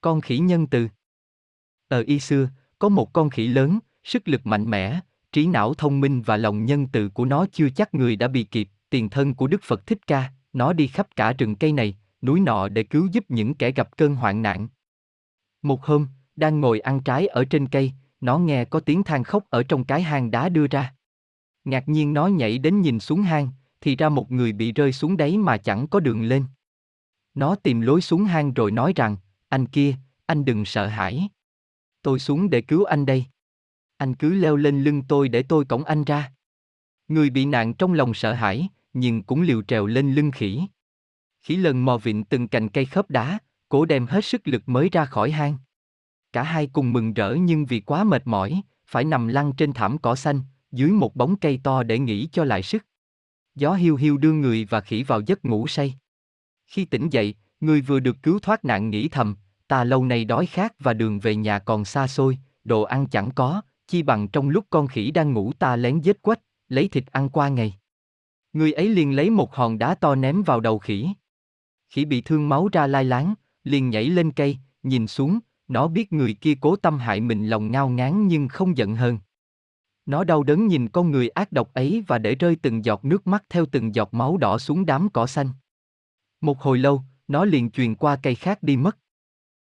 Con khỉ nhân từ. Ở y xưa, có một con khỉ lớn, sức lực mạnh mẽ, trí não thông minh và lòng nhân từ của nó chưa chắc người đã bị kịp, tiền thân của Đức Phật Thích Ca, nó đi khắp cả rừng cây này, núi nọ để cứu giúp những kẻ gặp cơn hoạn nạn. Một hôm, đang ngồi ăn trái ở trên cây, nó nghe có tiếng than khóc ở trong cái hang đá đưa ra. Ngạc nhiên nó nhảy đến nhìn xuống hang, thì ra một người bị rơi xuống đáy mà chẳng có đường lên. Nó tìm lối xuống hang rồi nói rằng, anh kia, anh đừng sợ hãi. Tôi xuống để cứu anh đây. Anh cứ leo lên lưng tôi để tôi cõng anh ra. Người bị nạn trong lòng sợ hãi, nhưng cũng liều trèo lên lưng khỉ. Khỉ lần mò vịn từng cành cây khớp đá, cố đem hết sức lực mới ra khỏi hang. Cả hai cùng mừng rỡ nhưng vì quá mệt mỏi, phải nằm lăn trên thảm cỏ xanh, dưới một bóng cây to để nghỉ cho lại sức. Gió hiu hiu đưa người và khỉ vào giấc ngủ say. Khi tỉnh dậy, người vừa được cứu thoát nạn nghĩ thầm, ta lâu nay đói khát và đường về nhà còn xa xôi, đồ ăn chẳng có, chi bằng trong lúc con khỉ đang ngủ ta lén giết quách, lấy thịt ăn qua ngày. Người ấy liền lấy một hòn đá to ném vào đầu khỉ. Khỉ bị thương máu ra lai láng, liền nhảy lên cây, nhìn xuống, nó biết người kia cố tâm hại mình lòng ngao ngán nhưng không giận hơn. Nó đau đớn nhìn con người ác độc ấy và để rơi từng giọt nước mắt theo từng giọt máu đỏ xuống đám cỏ xanh. Một hồi lâu, nó liền truyền qua cây khác đi mất.